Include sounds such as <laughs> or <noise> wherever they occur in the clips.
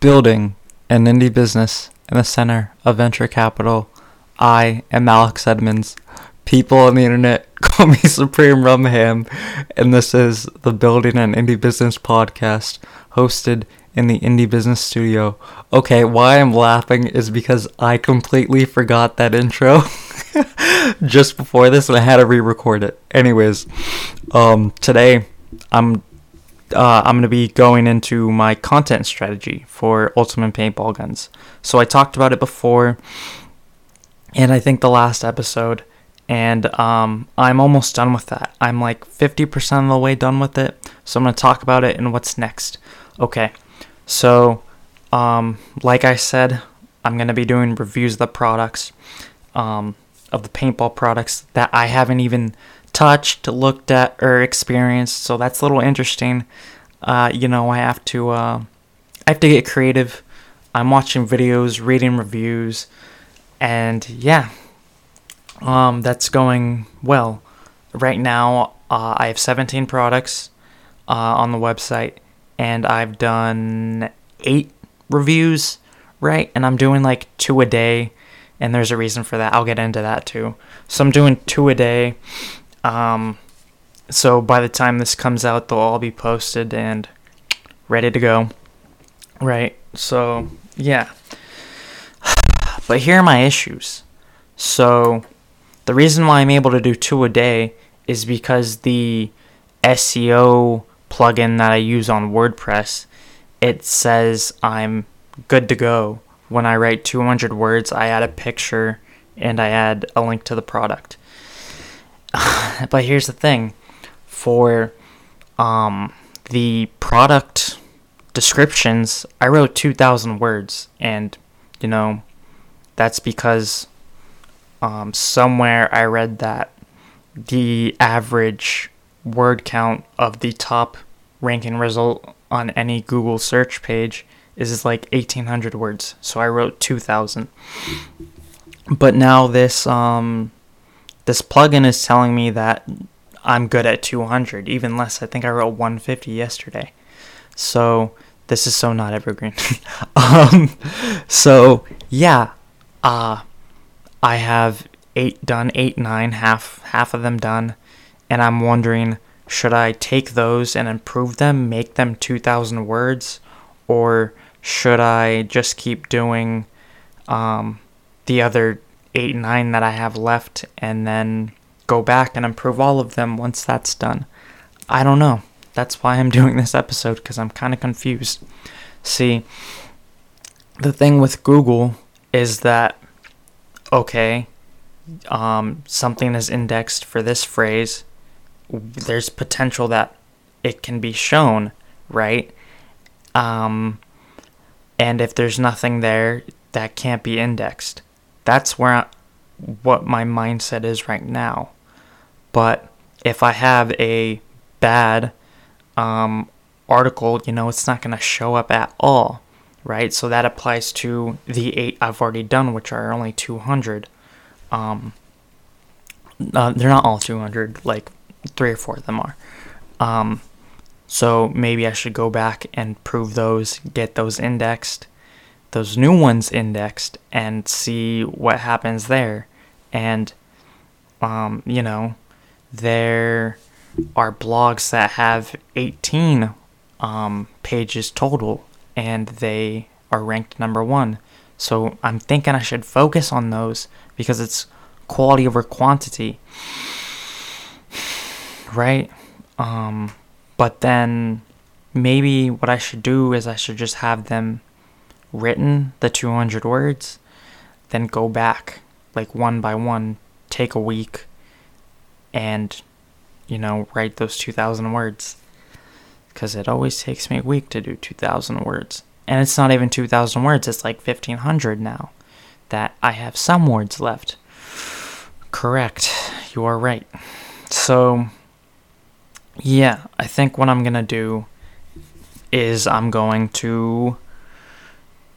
Building an indie business in the center of venture capital. I am Alex Edmonds. People on the internet <laughs> call me Supreme Rumham, and this is the Building an Indie Business podcast hosted in the Indie Business Studio. Okay, why I'm laughing is because I completely forgot that intro <laughs> just before this and I had to re-record it. Anyways, um, today I'm uh, I'm going to be going into my content strategy for Ultimate Paintball Guns. So I talked about it before, and I think the last episode, and um, I'm almost done with that. I'm like 50% of the way done with it. So I'm going to talk about it and what's next. Okay, so um, like I said, I'm going to be doing reviews of the products, um, of the paintball products that I haven't even touched, looked at, or experienced. So that's a little interesting. Uh, you know, I have to uh, I have to get creative. I'm watching videos, reading reviews, and yeah, um, that's going well. Right now, uh, I have 17 products uh, on the website, and I've done eight reviews. Right, and I'm doing like two a day, and there's a reason for that. I'll get into that too. So I'm doing two a day um, so by the time this comes out, they'll all be posted and ready to go. Right. So yeah. <sighs> But here are my issues. So the reason why I'm able to do two a day is because the SEO plugin that I use on WordPress, it says I'm good to go. When I write 200 words, I add a picture and I add a link to the product. <laughs> but here's the thing for um, the product descriptions, I wrote 2,000 words, and you know, that's because um, somewhere I read that the average word count of the top ranking result on any Google search page is like 1800 words. So I wrote 2000. But now this um this plugin is telling me that I'm good at 200, even less. I think I wrote 150 yesterday. So this is so not evergreen. <laughs> um, so yeah, uh, I have eight done, eight, nine, half, half of them done, and I'm wondering, should I take those and improve them, make them 2,000 words, or should I just keep doing um, the other eight, nine that I have left, and then go back and improve all of them once that's done. I don't know. That's why I'm <laughs> doing this episode because I'm kind of confused. See, the thing with Google is that, okay, um, something is indexed for this phrase, there's potential that it can be shown, right? Um, and if there's nothing there, that can't be indexed that's where I, what my mindset is right now. But if I have a bad um, article, you know, it's not going to show up at all, right? So that applies to the eight I've already done, which are only 200. Um, uh, they're not all 200, like three or four of them are. Um, so maybe I should go back and prove those, get those indexed, those new ones indexed and see what happens there. And, um, you know, there are blogs that have 18 um, pages total and they are ranked number one. So I'm thinking I should focus on those because it's quality over quantity. Right? Um, but then maybe what I should do is I should just have them written the 200 words, then go back like one by one, take a week, and you know, write those 2,000 words. Because it always takes me a week to do 2,000 words. And it's not even 2,000 words, it's like 1,500 now that I have some words left. Correct. You are right. So, yeah, I think what I'm going to do is I'm going to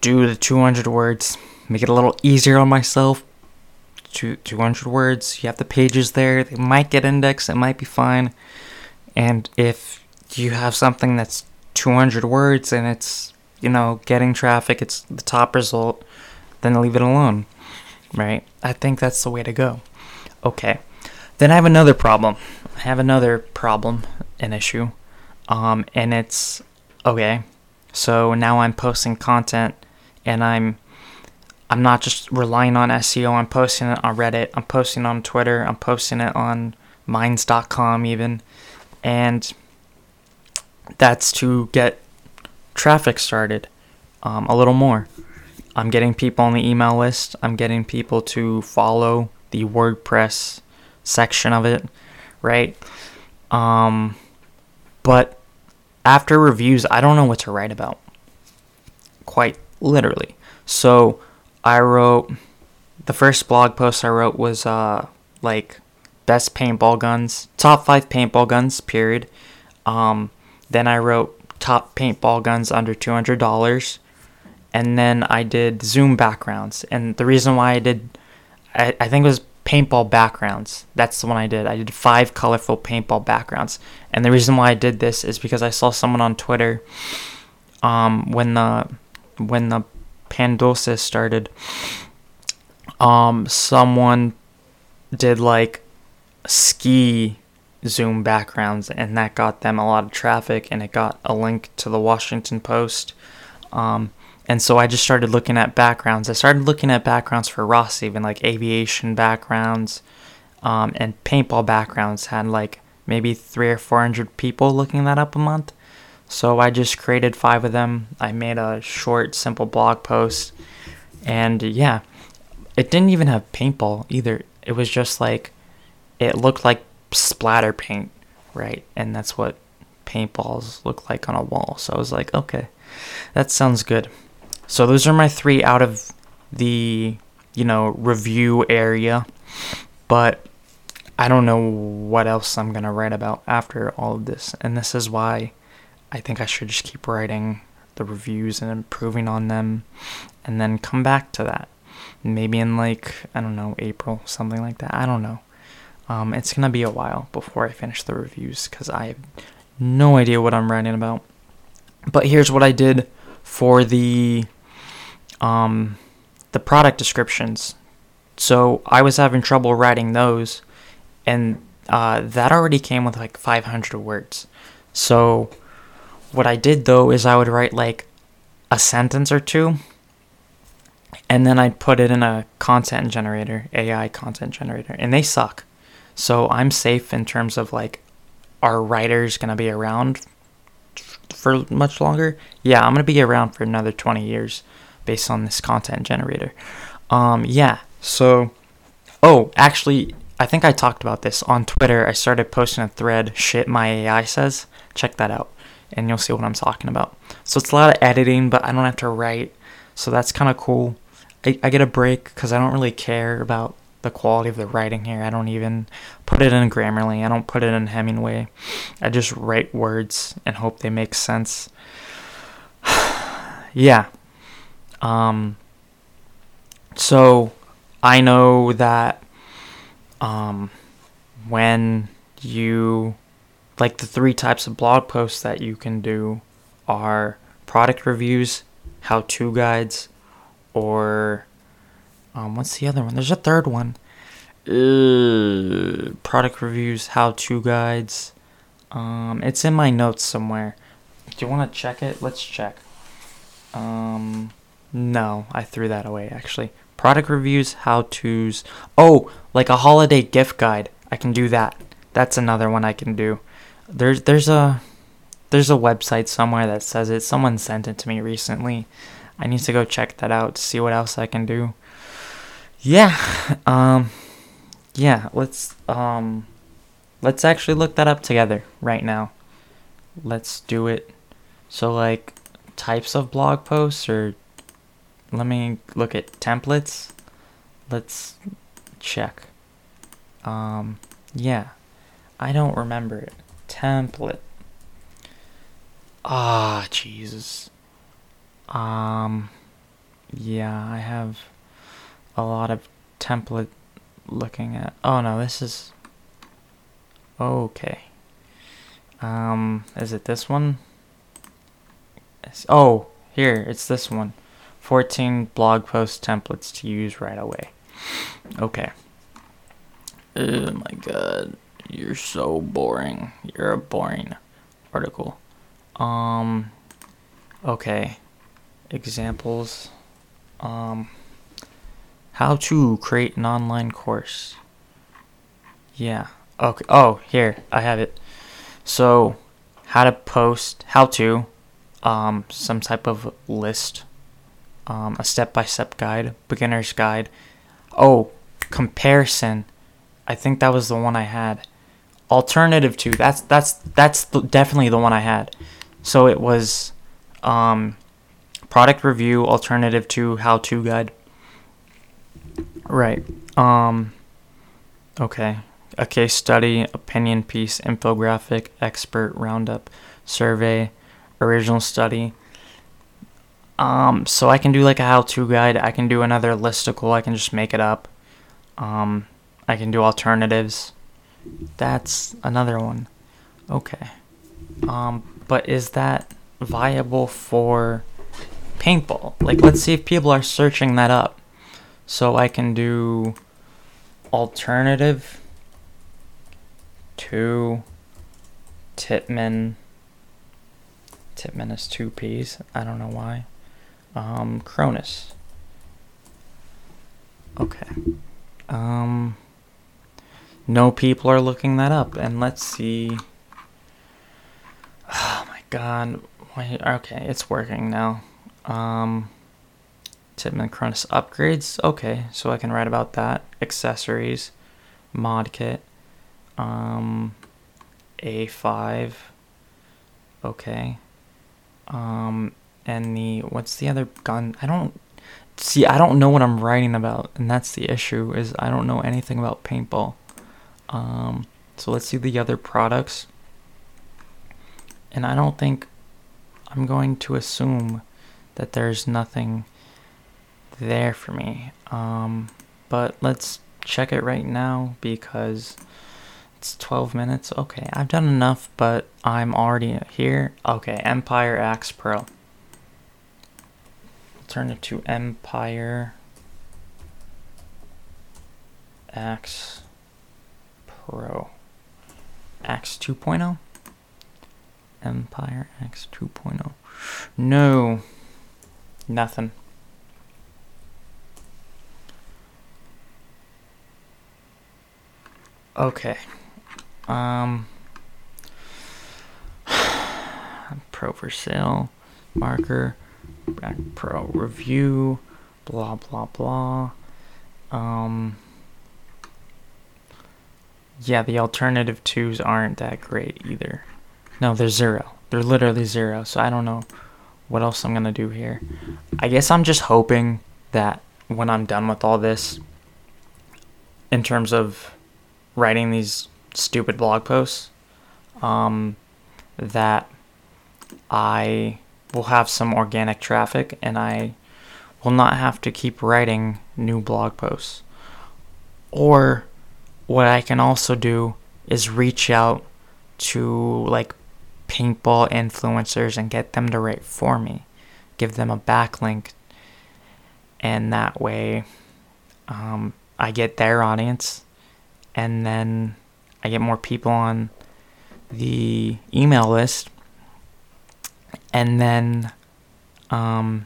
do the 200 words, make it a little easier on myself. Two, 200 words, you have the pages there, they might get indexed, it might be fine. And if you have something that's 200 words and it's you know, getting traffic, it's the top result, then leave it alone, right? I think that's the way to go. Okay. Then I have another problem. I have another problem, an issue. Um, and it's okay. So now I'm posting content and I'm I'm not just relying on SEO. I'm posting it on Reddit. I'm posting on Twitter. I'm posting it on minds.com even. And that's to get traffic started um, a little more. I'm getting people on the email list. I'm getting people to follow the WordPress section of it, right? Um, but after reviews, I don't know what to write about. Quite literally. So I wrote the first blog post I wrote was uh like best paintball guns, top five paintball guns, period. Um, then I wrote top paintball guns under two hundred dollars, and then I did Zoom backgrounds. And the reason why I did, I, I think it was paintball backgrounds. That's the one I did. I did five colorful paintball backgrounds. And the reason why I did this is because I saw someone on Twitter um, when the when the Pandosis started, um, someone did like ski Zoom backgrounds, and that got them a lot of traffic, and it got a link to the Washington Post. Um, and so I just started looking at backgrounds. I started looking at backgrounds for Ross, even like aviation backgrounds, um, and paintball backgrounds had like maybe three or four hundred people looking that up a month. So I just created five of them. I made a short, simple blog post, and yeah, it didn't even have paintball either. It was just like it looked like splatter paint, right? And that's what paintballs look like on a wall. So I was like, okay, that sounds good. So those are my three out of the, you know, review area. But I don't know what else I'm going to write about after all of this. And this is why I think I should just keep writing the reviews and improving on them and then come back to that. Maybe in like, I don't know, April, something like that. I don't know. Um, it's going to be a while before I finish the reviews because I have no idea what I'm writing about. But here's what I did for the um, the product descriptions. So I was having trouble writing those, and uh, that already came with like 500 words. So what I did though is I would write like a sentence or two, and then I'd put it in a content generator, AI content generator, and they suck. So I'm safe in terms of like, are writers gonna be around for much longer? Yeah, I'm gonna be around for another 20 years based on this content generator. Um, yeah, so, oh, actually, I think I talked about this on Twitter. I started posting a thread, shit my AI says. Check that out, and you'll see what I'm talking about. So it's a lot of editing, but I don't have to write, so that's kind of cool. I, I get a break because I don't really care about the quality of the writing here. I don't even put it in Grammarly. I don't put it in Hemingway. I just write words and hope they make sense. <sighs> yeah. Um, so I know that um, when you like the three types of blog posts that you can do are product reviews, how to guides, or um, what's the other one? There's a third one. Uh, product reviews, how to guides. Um, it's in my notes somewhere. Do you want to check it? Let's check. Um, no, I threw that away actually. Product reviews, how to's. Oh, like a holiday gift guide. I can do that. That's another one I can do. There's there's a there's a website somewhere that says it. Someone sent it to me recently. I need to go check that out to see what else I can do. Yeah. Um yeah, let's um let's actually look that up together right now. Let's do it. So like types of blog posts or let me look at templates. Let's check. Um, yeah, I don't remember it. Template. Ah, Jesus. Um, yeah, I have a lot of template looking at. Oh no, this is okay. Um, is it this one? Oh, here, it's this one. 14 blog post templates to use right away. Okay. Oh my god. You're so boring. You're a boring article. Um okay. Examples. Um how to create an online course. Yeah. Okay. Oh, here. I have it. So, how to post, how to um some type of list um, a step-by-step guide, beginner's guide. Oh, comparison. I think that was the one I had. Alternative to that's that's that's the, definitely the one I had. So it was um, product review, alternative to how-to guide. Right. Um, okay. A case study, opinion piece, infographic, expert roundup, survey, original study, um, so I can do like a how-to guide. I can do another listicle. I can just make it up. Um, I can do alternatives. That's another one. Okay. Um, but is that viable for paintball? Like, let's see if people are searching that up. So I can do alternative to Tippmann. Tippmann is two P's. I don't know why um, Cronus. Okay. Um, no people are looking that up, and let's see. <sighs> Oh my god. Wait, okay, it's working now. Um, Tippmann Cronus upgrades. Okay, so I can write about that. Accessories, mod kit, um, A5. Okay. Um, and the what's the other gun? I don't see. I don't know what I'm writing about, and that's the issue. Is I don't know anything about paintball. Um, so let's see the other products. And I don't think I'm going to assume that there's nothing there for me. Um, but let's check it right now because it's 12 minutes. Okay, I've done enough, but I'm already here. Okay, Empire Axe Pro turn it to Empire Axe Pro. Axe 2.0? Empire Axe 2.0. No. Nothing. Okay. Um <sighs> Pro for sale. Marker. Back Pro review, blah blah blah. Um, yeah, the alternative twos aren't that great either. No, they're zero. They're literally zero. So I don't know what else I'm gonna do here. I guess I'm just hoping that when I'm done with all this, in terms of writing these stupid blog posts, um, that I will have some organic traffic and I will not have to keep writing new blog posts. Or what I can also do is reach out to like paintball influencers and get them to write for me, give them a backlink, and that way um, I get their audience, and then I get more people on the email list. And then um,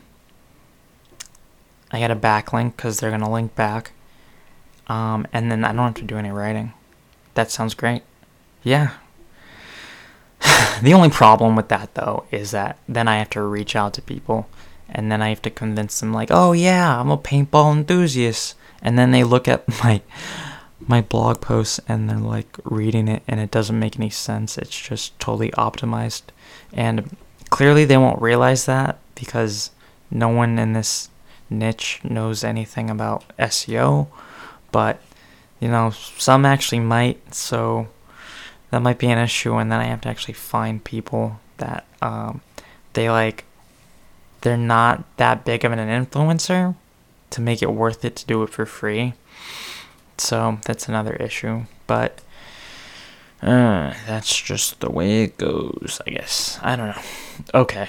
I get a backlink because they're gonna link back, um, and then I don't have to do any writing. That sounds great. Yeah. <sighs> the only problem with that though is that then I have to reach out to people, and then I have to convince them like, oh yeah, I'm a paintball enthusiast, and then they look at <laughs> my my blog posts and they're like reading it and it doesn't make any sense. It's just totally optimized and Clearly, they won't realize that because no one in this niche knows anything about SEO, but you know, some actually might, so that might be an issue, and then I have to actually find people that um, they like, they're not that big of an influencer to make it worth it to do it for free. So that's another issue, but uh, that's just the way it goes, I guess. I don't know. Okay.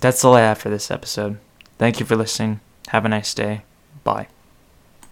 that's all I have for this episode. Thank you for listening. Have a nice day. Bye.